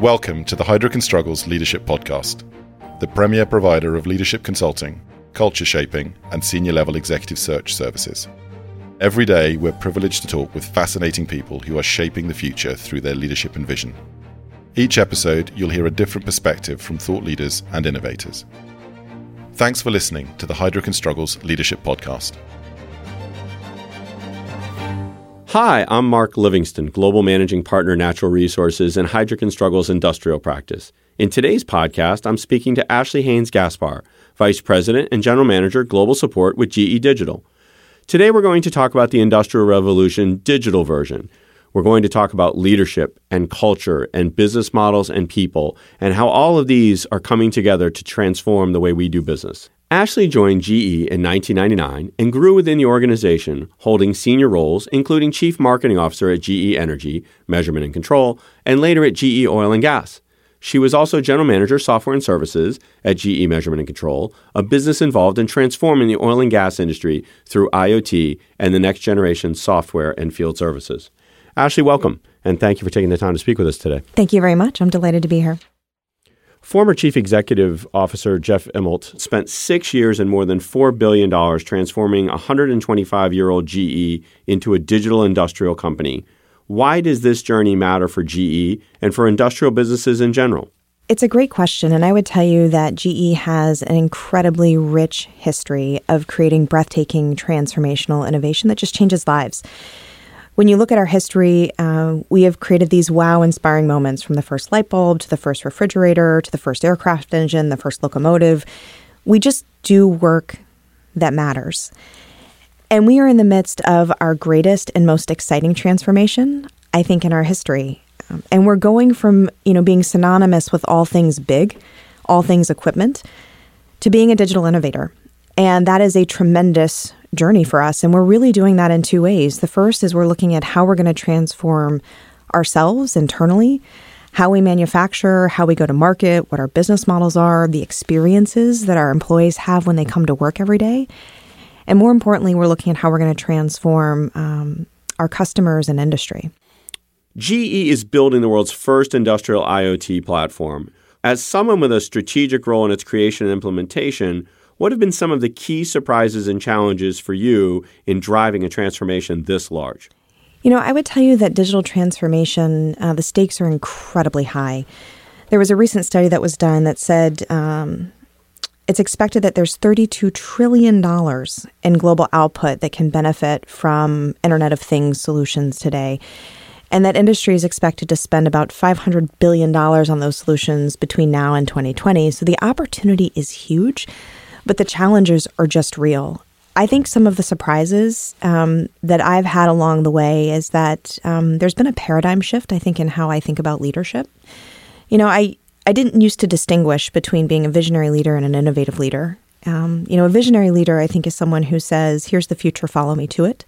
Welcome to the Heidrick Struggles Leadership Podcast, the premier provider of leadership consulting, culture shaping, and senior level executive search services. Every day, we're privileged to talk with fascinating people who are shaping the future through their leadership and vision. Each episode, you'll hear a different perspective from thought leaders and innovators. Thanks for listening to the Heidrick Struggles Leadership Podcast. Hi, I'm Mark Livingston, Global Managing Partner Natural Resources and Heidrick Struggles Industrial Practice. In today's podcast, I'm speaking to Ashley Haynes Gaspar, Vice President and General Manager Global Support with GE Digital. Today, we're going to talk about the Industrial Revolution digital version. We're going to talk about leadership and culture and business models and people and how all of these are coming together to transform the way we do business. Ashley joined GE in 1999 and grew within the organization, holding senior roles, including Chief Marketing Officer at GE Energy, Measurement and Control, and later at GE Oil and Gas. She was also General Manager Software and Services at GE Measurement and Control, a business involved in transforming the oil and gas industry through IoT and the next generation software and field services. Ashley, welcome, and thank you for taking the time to speak with us today. Thank you very much. I'm delighted to be here. Former Chief Executive Officer Jeff Immelt spent six years and more than $4 billion transforming 125 year old GE into a digital industrial company. Why does this journey matter for GE and for industrial businesses in general? It's a great question, and I would tell you that GE has an incredibly rich history of creating breathtaking transformational innovation that just changes lives when you look at our history, uh, we have created these wow inspiring moments from the first light bulb to the first refrigerator to the first aircraft engine, the first locomotive. We just do work that matters. And we are in the midst of our greatest and most exciting transformation, I think, in our history. Um, and we're going from, you know, being synonymous with all things big, all things equipment, to being a digital innovator. And that is a tremendous journey for us. And we're really doing that in two ways. The first is we're looking at how we're going to transform ourselves internally, how we manufacture, how we go to market, what our business models are, the experiences that our employees have when they come to work every day. And more importantly, we're looking at how we're going to transform um, our customers and industry. GE is building the world's first industrial IoT platform. As someone with a strategic role in its creation and implementation, what have been some of the key surprises and challenges for you in driving a transformation this large? You know, I would tell you that digital transformation, uh, the stakes are incredibly high. There was a recent study that was done that said um, it's expected that there's $32 trillion in global output that can benefit from Internet of Things solutions today. And that industry is expected to spend about $500 billion on those solutions between now and 2020. So the opportunity is huge but the challenges are just real. I think some of the surprises um, that I've had along the way is that um, there's been a paradigm shift, I think, in how I think about leadership. You know, I, I didn't used to distinguish between being a visionary leader and an innovative leader. Um, you know, a visionary leader, I think, is someone who says, here's the future, follow me to it.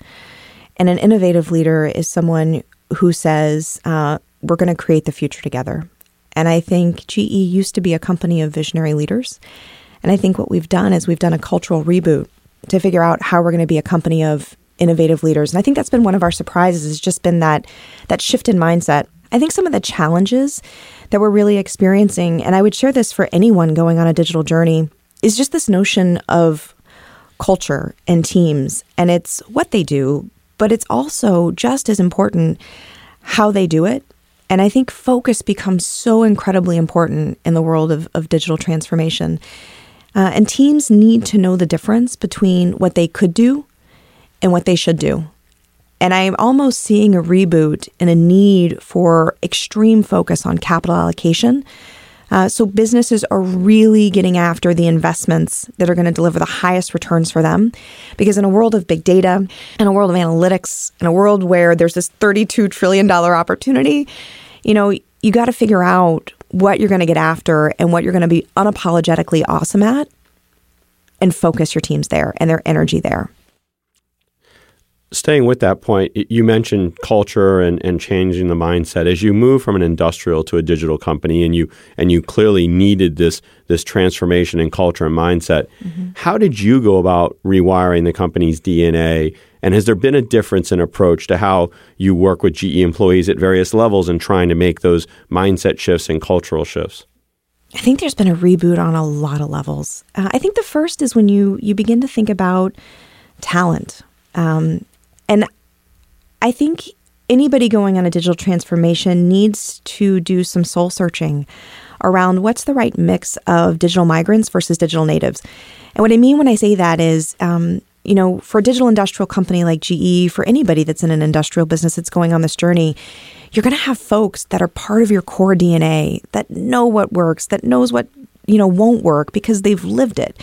And an innovative leader is someone who says, uh, we're going to create the future together. And I think GE used to be a company of visionary leaders. And I think what we've done is we've done a cultural reboot to figure out how we're going to be a company of innovative leaders. And I think that's been one of our surprises has just been that that shift in mindset. I think some of the challenges that we're really experiencing, and I would share this for anyone going on a digital journey, is just this notion of culture and teams. And it's what they do, but it's also just as important how they do it. And I think focus becomes so incredibly important in the world of, of digital transformation. Uh, and teams need to know the difference between what they could do and what they should do. And I am almost seeing a reboot and a need for extreme focus on capital allocation. Uh, so businesses are really getting after the investments that are going to deliver the highest returns for them. Because in a world of big data, in a world of analytics, in a world where there's this $32 trillion opportunity, you know, you got to figure out what you're going to get after and what you're going to be unapologetically awesome at and focus your teams there and their energy there. Staying with that point, you mentioned culture and, and changing the mindset. As you move from an industrial to a digital company and you and you clearly needed this this transformation in culture and mindset, mm-hmm. how did you go about rewiring the company's DNA? And has there been a difference in approach to how you work with GE employees at various levels in trying to make those mindset shifts and cultural shifts? I think there's been a reboot on a lot of levels. Uh, I think the first is when you you begin to think about talent. Um, and I think anybody going on a digital transformation needs to do some soul searching around what's the right mix of digital migrants versus digital natives. And what I mean when I say that is, um, you know, for a digital industrial company like GE, for anybody that's in an industrial business that's going on this journey, you're going to have folks that are part of your core DNA that know what works, that knows what you know won't work because they've lived it.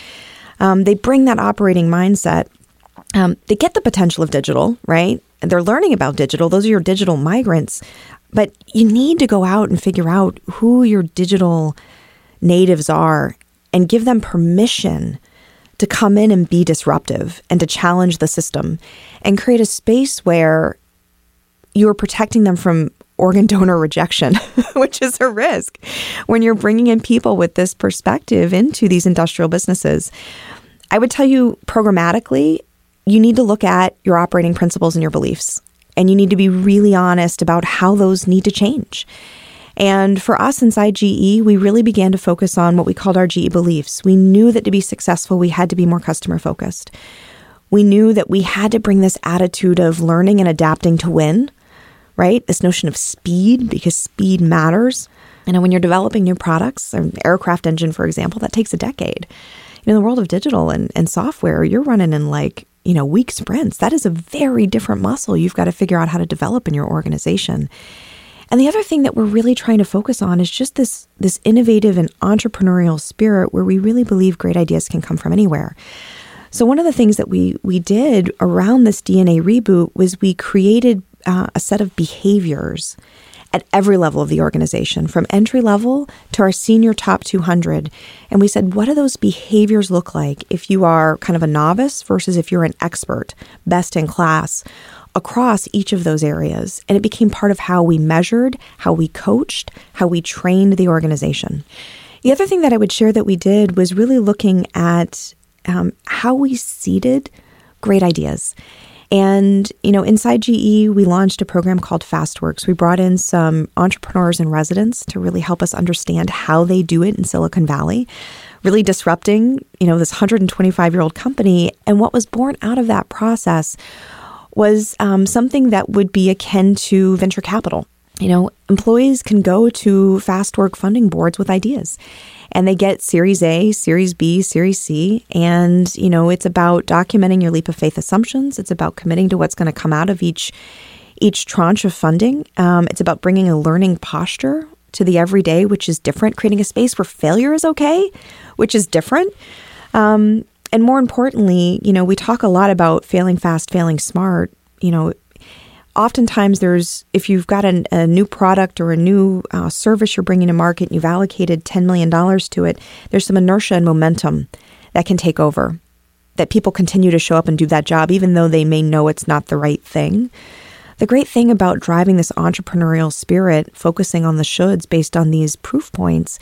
Um, they bring that operating mindset. Um, they get the potential of digital, right? And they're learning about digital. Those are your digital migrants. But you need to go out and figure out who your digital natives are and give them permission to come in and be disruptive and to challenge the system and create a space where you are protecting them from organ donor rejection, which is a risk when you're bringing in people with this perspective into these industrial businesses. I would tell you programmatically, you need to look at your operating principles and your beliefs, and you need to be really honest about how those need to change. And for us inside GE, we really began to focus on what we called our GE beliefs. We knew that to be successful, we had to be more customer focused. We knew that we had to bring this attitude of learning and adapting to win right? This notion of speed, because speed matters. And when you're developing new products, an aircraft engine, for example, that takes a decade. in the world of digital and, and software, you're running in like, you know, week sprints. That is a very different muscle you've got to figure out how to develop in your organization. And the other thing that we're really trying to focus on is just this this innovative and entrepreneurial spirit where we really believe great ideas can come from anywhere. So one of the things that we we did around this DNA reboot was we created uh, a set of behaviors at every level of the organization, from entry level to our senior top 200. And we said, what do those behaviors look like if you are kind of a novice versus if you're an expert, best in class? across each of those areas. And it became part of how we measured, how we coached, how we trained the organization. The other thing that I would share that we did was really looking at um, how we seeded great ideas. And, you know, inside GE, we launched a program called FastWorks. We brought in some entrepreneurs and residents to really help us understand how they do it in Silicon Valley, really disrupting, you know, this 125 year old company. And what was born out of that process was um, something that would be akin to venture capital. You know, employees can go to fast work funding boards with ideas and they get Series A, Series B, Series C. And, you know, it's about documenting your leap of faith assumptions. It's about committing to what's going to come out of each each tranche of funding. Um, it's about bringing a learning posture to the everyday, which is different, creating a space where failure is okay, which is different. Um, and more importantly, you know, we talk a lot about failing fast, failing smart. You know, oftentimes there's if you've got a, a new product or a new uh, service you're bringing to market and you've allocated $10 million to it there's some inertia and momentum that can take over that people continue to show up and do that job even though they may know it's not the right thing. The great thing about driving this entrepreneurial spirit focusing on the shoulds based on these proof points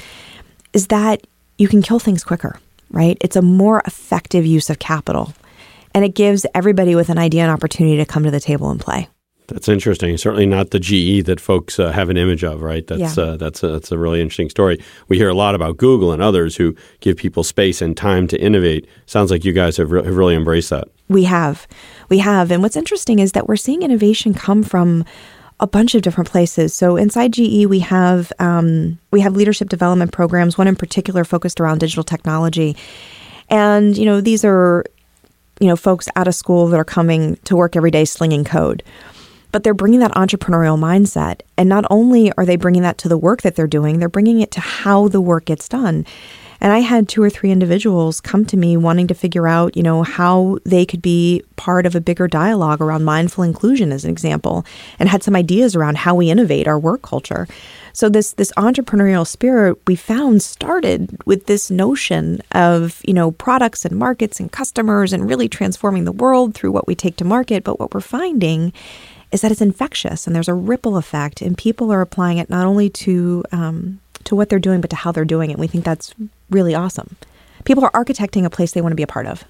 is that you can kill things quicker right? It's a more effective use of capital and it gives everybody with an idea an opportunity to come to the table and play that's interesting. Certainly not the GE that folks uh, have an image of, right? That's yeah. uh, that's a, that's a really interesting story. We hear a lot about Google and others who give people space and time to innovate. Sounds like you guys have, re- have really embraced that. We have, we have, and what's interesting is that we're seeing innovation come from a bunch of different places. So inside GE, we have um, we have leadership development programs. One in particular focused around digital technology, and you know these are you know folks out of school that are coming to work every day slinging code but they're bringing that entrepreneurial mindset. And not only are they bringing that to the work that they're doing, they're bringing it to how the work gets done. And I had two or three individuals come to me wanting to figure out, you know, how they could be part of a bigger dialogue around mindful inclusion, as an example, and had some ideas around how we innovate our work culture. So this this entrepreneurial spirit we found started with this notion of, you know, products and markets and customers and really transforming the world through what we take to market. But what we're finding is that it's infectious and there's a ripple effect, and people are applying it not only to um, to what they're doing, but to how they're doing it. We think that's really awesome. People are architecting a place they want to be a part of.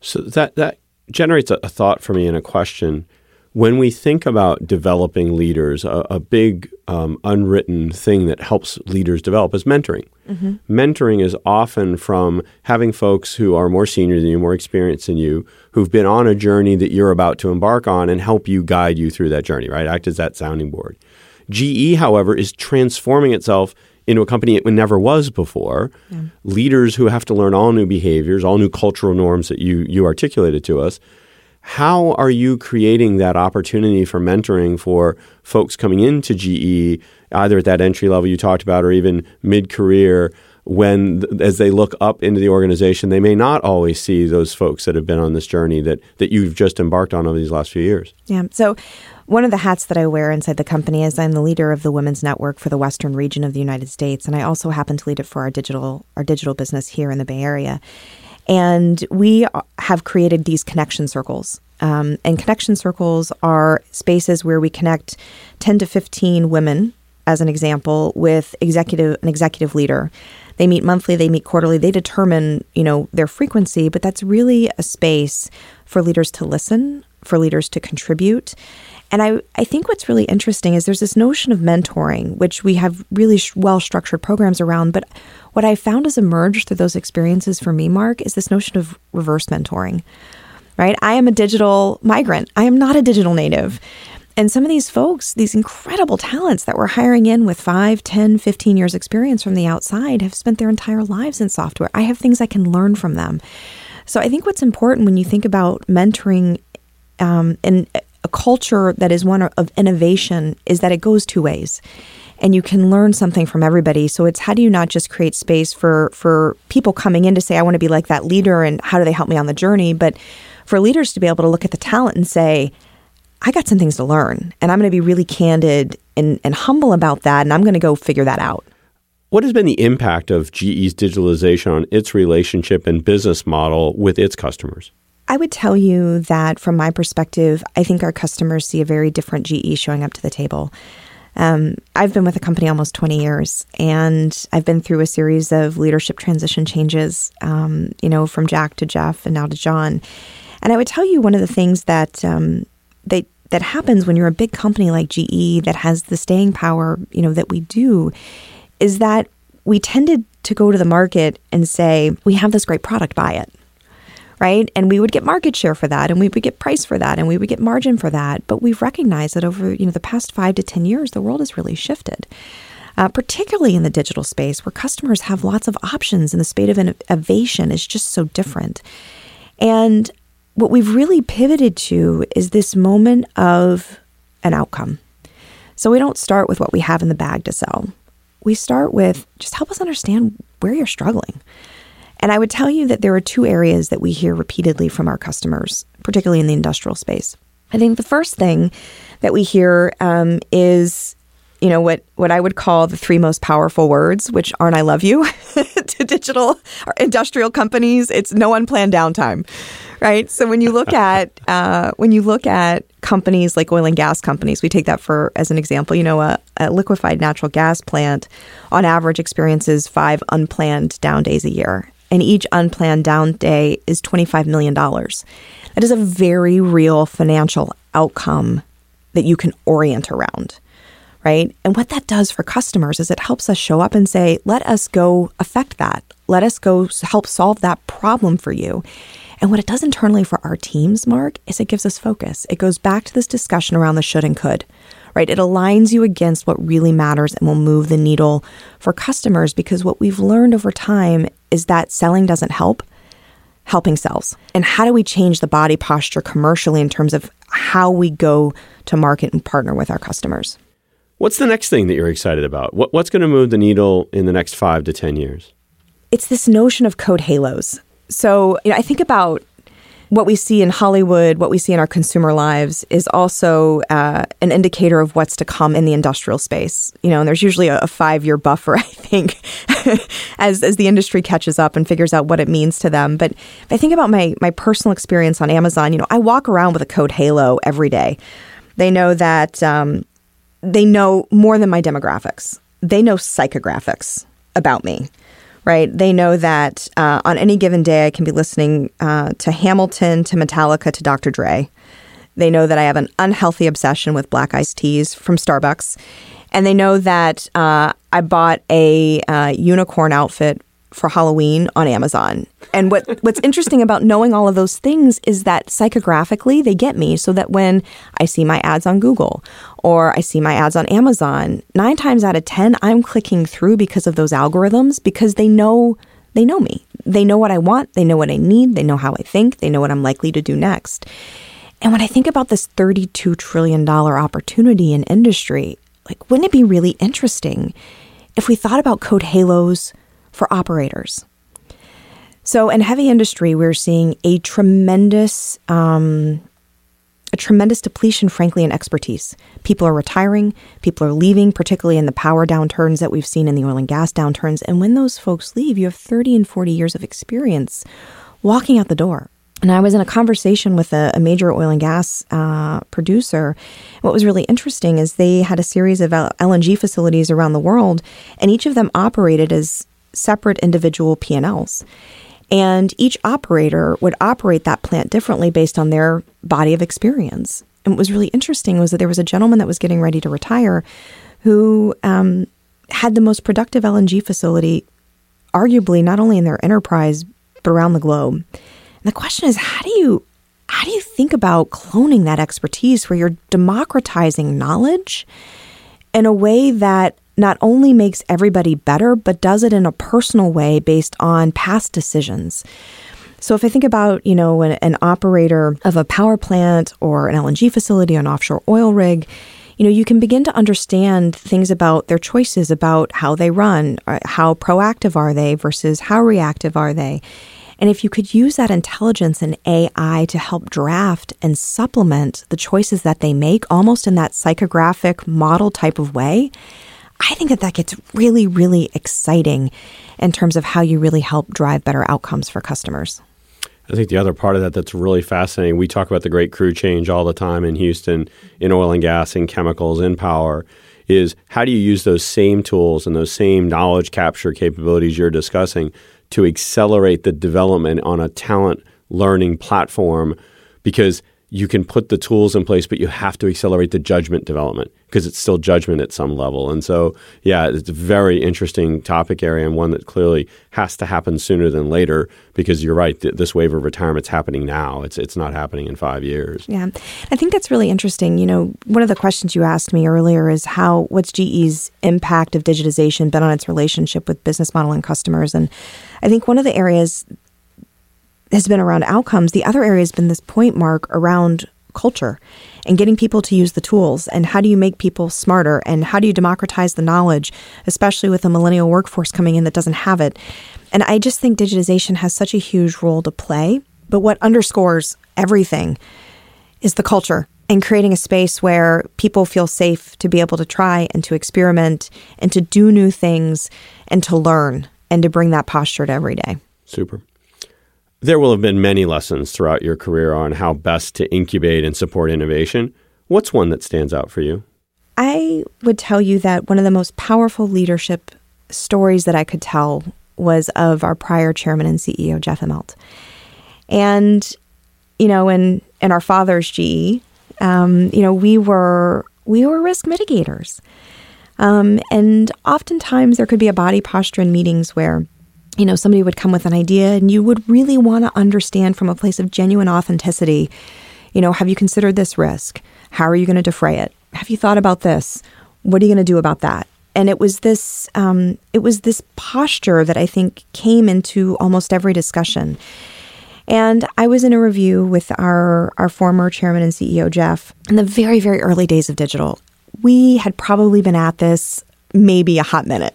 So that that generates a, a thought for me and a question. When we think about developing leaders, a, a big um, unwritten thing that helps leaders develop is mentoring. Mm-hmm. Mentoring is often from having folks who are more senior than you, more experienced than you, who've been on a journey that you're about to embark on and help you guide you through that journey, right? Act as that sounding board. GE, however, is transforming itself into a company it never was before. Yeah. Leaders who have to learn all new behaviors, all new cultural norms that you you articulated to us. How are you creating that opportunity for mentoring for folks coming into GE, either at that entry level you talked about or even mid career? when as they look up into the organization they may not always see those folks that have been on this journey that that you've just embarked on over these last few years yeah so one of the hats that I wear inside the company is I'm the leader of the women's network for the western region of the United States and I also happen to lead it for our digital our digital business here in the Bay Area and we have created these connection circles um, and connection circles are spaces where we connect 10 to 15 women as an example with executive an executive leader they meet monthly, they meet quarterly. They determine, you know, their frequency, but that's really a space for leaders to listen, for leaders to contribute. And I, I think what's really interesting is there's this notion of mentoring, which we have really sh- well structured programs around. But what I found has emerged through those experiences for me, Mark, is this notion of reverse mentoring, right? I am a digital migrant, I am not a digital native. And some of these folks, these incredible talents that we're hiring in with 5, 10, 15 years experience from the outside have spent their entire lives in software. I have things I can learn from them. So I think what's important when you think about mentoring um, in a culture that is one of innovation is that it goes two ways and you can learn something from everybody. So it's how do you not just create space for for people coming in to say I want to be like that leader and how do they help me on the journey, but for leaders to be able to look at the talent and say, I got some things to learn, and I'm going to be really candid and, and humble about that, and I'm going to go figure that out. What has been the impact of GE's digitalization on its relationship and business model with its customers? I would tell you that from my perspective, I think our customers see a very different GE showing up to the table. Um, I've been with the company almost 20 years, and I've been through a series of leadership transition changes, um, you know, from Jack to Jeff and now to John. And I would tell you one of the things that um, they that happens when you're a big company like GE that has the staying power, you know, that we do, is that we tended to go to the market and say, we have this great product, buy it. Right. And we would get market share for that and we would get price for that and we would get margin for that. But we've recognized that over, you know, the past five to 10 years, the world has really shifted. Uh, particularly in the digital space where customers have lots of options and the speed of innovation is just so different. And what we've really pivoted to is this moment of an outcome. So we don't start with what we have in the bag to sell. We start with just help us understand where you're struggling. And I would tell you that there are two areas that we hear repeatedly from our customers, particularly in the industrial space. I think the first thing that we hear um, is you know what what I would call the three most powerful words, which aren't "I love you" to digital or industrial companies. It's no unplanned downtime, right? So when you look at uh, when you look at companies like oil and gas companies, we take that for as an example. You know, a, a liquefied natural gas plant on average experiences five unplanned down days a year, and each unplanned down day is twenty five million dollars. That is a very real financial outcome that you can orient around right? And what that does for customers is it helps us show up and say, let us go affect that. Let us go help solve that problem for you. And what it does internally for our teams, Mark, is it gives us focus. It goes back to this discussion around the should and could, right? It aligns you against what really matters and will move the needle for customers because what we've learned over time is that selling doesn't help, helping sells. And how do we change the body posture commercially in terms of how we go to market and partner with our customers? What's the next thing that you're excited about? What, what's going to move the needle in the next five to 10 years? it's this notion of code halos. So, you know, I think about what we see in Hollywood, what we see in our consumer lives, is also uh, an indicator of what's to come in the industrial space. You know, and there's usually a, a five year buffer, I think, as as the industry catches up and figures out what it means to them. But if I think about my my personal experience on Amazon, you know, I walk around with a code halo every day. They know that um, they know more than my demographics. They know psychographics about me right? They know that uh, on any given day, I can be listening uh, to Hamilton, to Metallica, to Dr. Dre. They know that I have an unhealthy obsession with black iced teas from Starbucks. And they know that uh, I bought a uh, unicorn outfit for Halloween on Amazon. And what what's interesting about knowing all of those things is that psychographically they get me so that when I see my ads on Google or I see my ads on Amazon, 9 times out of 10 I'm clicking through because of those algorithms because they know they know me. They know what I want, they know what I need, they know how I think, they know what I'm likely to do next. And when I think about this $32 trillion opportunity in industry, like wouldn't it be really interesting if we thought about code halos for operators. So, in heavy industry, we're seeing a tremendous, um, a tremendous depletion, frankly, in expertise. People are retiring, people are leaving, particularly in the power downturns that we've seen in the oil and gas downturns. And when those folks leave, you have 30 and 40 years of experience walking out the door. And I was in a conversation with a, a major oil and gas uh, producer. What was really interesting is they had a series of LNG facilities around the world, and each of them operated as separate individual P&Ls. And each operator would operate that plant differently based on their body of experience. And what was really interesting was that there was a gentleman that was getting ready to retire who um, had the most productive LNG facility, arguably not only in their enterprise, but around the globe. And the question is, how do you how do you think about cloning that expertise where you're democratizing knowledge in a way that not only makes everybody better, but does it in a personal way based on past decisions. So if I think about, you know, an, an, operator of a power plant or an LNG facility, an offshore oil rig, you know, you can begin to understand things about their choices, about how they run, uh, how proactive are they versus how reactive are they. And if you could use that intelligence and AI to help draft and supplement the choices that they make, almost in that psychographic model type of way, I think that that gets really, really exciting in terms of how you really help drive better outcomes for customers. I think the other part of that that's really fascinating, we talk about the great crew change all the time in Houston, in oil and gas, in chemicals, in power, is how do you use those same tools and those same knowledge capture capabilities you're discussing to accelerate the development on a talent learning platform? Because you can put the tools in place, but you have to accelerate the judgment development because it's still judgment at some level. And so, yeah, it's a very interesting topic area and one that clearly has to happen sooner than later because you're right. Th- this wave of retirement's happening now. It's it's not happening in five years. Yeah, I think that's really interesting. You know, one of the questions you asked me earlier is how what's GE's impact of digitization been on its relationship with business model and customers, and I think one of the areas has been around outcomes. The other area has been this point mark around culture and getting people to use the tools and how do you make people smarter and how do you democratize the knowledge especially with a millennial workforce coming in that doesn't have it and i just think digitization has such a huge role to play but what underscores everything is the culture and creating a space where people feel safe to be able to try and to experiment and to do new things and to learn and to bring that posture to every day super there will have been many lessons throughout your career on how best to incubate and support innovation. What's one that stands out for you? I would tell you that one of the most powerful leadership stories that I could tell was of our prior chairman and CEO, Jeff Immelt. And, you know, in, in our father's GE, um, you know, we were we were risk mitigators. Um, and oftentimes there could be a body posture in meetings where you know, somebody would come with an idea and you would really want to understand from a place of genuine authenticity, you know, have you considered this risk? How are you going to defray it? Have you thought about this? What are you going to do about that? And it was this, um, it was this posture that I think came into almost every discussion. And I was in a review with our our former chairman and CEO Jeff in the very very early days of digital. We had probably been at this maybe a hot minute.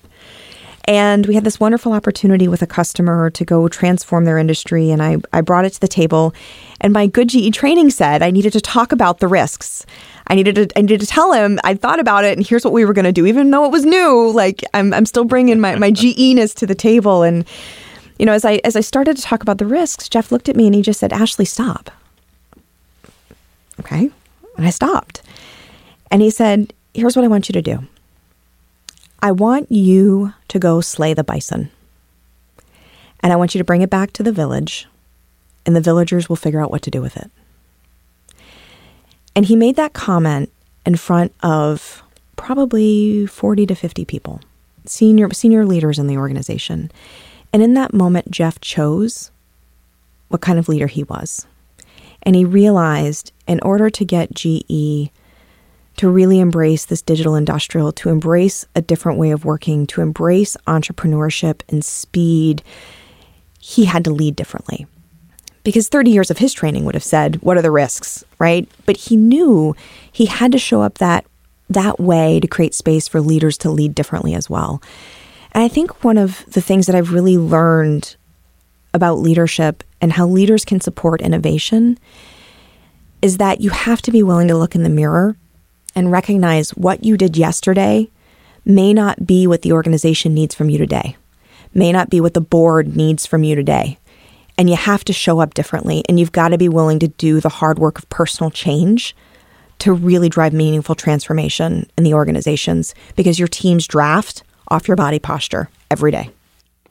And we had this wonderful opportunity with a customer to go transform their industry. And I, I brought it to the table. And my good GE training said I needed to talk about the risks. I needed to I needed to tell him I thought about it and here's what we were going to do. Even though it was new, like I'm I'm still bringing my my GE-ness to the table. And you know, as I as I started to talk about the risks, Jeff looked at me and he just said, "Ashley, stop." Okay, and I stopped. And he said, "Here's what I want you to do. I want you to go slay the bison. And I want you to bring it back to the village, and the villagers will figure out what to do with it." And he made that comment in front of probably 40 to 50 people, senior senior leaders in the organization. And in that moment Jeff chose what kind of leader he was. And he realized in order to get GE to really embrace this digital industrial, to embrace a different way of working, to embrace entrepreneurship and speed, he had to lead differently because 30 years of his training would have said, what are the risks, right? But he knew he had to show up that that way to create space for leaders to lead differently as well. And I think one of the things that I've really learned about leadership and how leaders can support innovation is that you have to be willing to look in the mirror and recognize what you did yesterday may not be what the organization needs from you today, may not be what the board needs from you today and you have to show up differently and you've got to be willing to do the hard work of personal change to really drive meaningful transformation in the organizations because your teams draft off your body posture every day.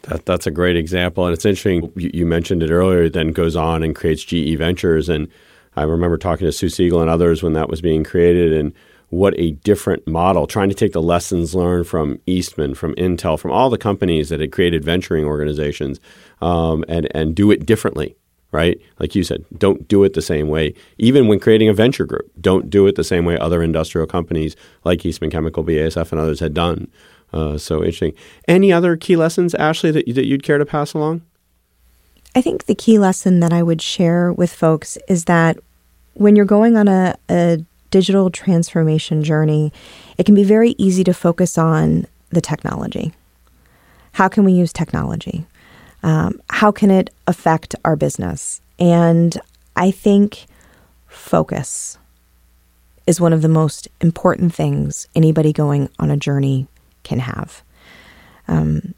That, that's a great example. And it's interesting, you, mentioned it earlier, then goes on and creates GE Ventures. And I remember talking to Sue Siegel and others when that was being created. And what a different model, trying to take the lessons learned from Eastman, from Intel, from all the companies that had created venturing organizations um, and, and do it differently, right? Like you said, don't do it the same way. Even when creating a venture group, don't do it the same way other industrial companies like Eastman Chemical, BASF, and others had done. Uh, so interesting. Any other key lessons, Ashley, that, that you'd care to pass along? I think the key lesson that I would share with folks is that when you're going on a, a digital transformation journey, it can be very easy to focus on the technology. How can we use technology? Um, how can it affect our business? And I think focus is one of the most important things anybody going on a journey can have. Um,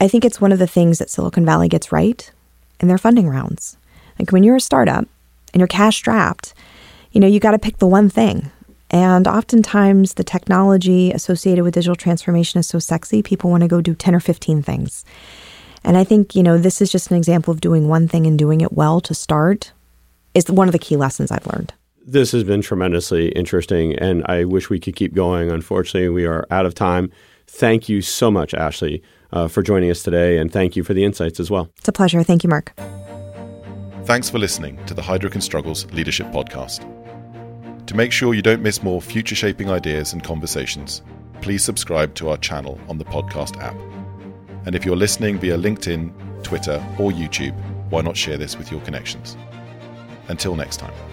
I think it's one of the things that Silicon Valley gets right in their funding rounds. Like when you're a startup and you're cash strapped, you know, you got to pick the one thing. And oftentimes, the technology associated with digital transformation is so sexy, people want to go do 10 or 15 things. And I think, you know, this is just an example of doing one thing and doing it well to start is one of the key lessons I've learned. This has been tremendously interesting, and I wish we could keep going. Unfortunately, we are out of time. Thank you so much, Ashley, uh, for joining us today, and thank you for the insights as well. It's a pleasure. Thank you, Mark. Thanks for listening to the Heidrick and Struggles Leadership Podcast. To make sure you don't miss more future shaping ideas and conversations, please subscribe to our channel on the podcast app. And if you're listening via LinkedIn, Twitter, or YouTube, why not share this with your connections? Until next time.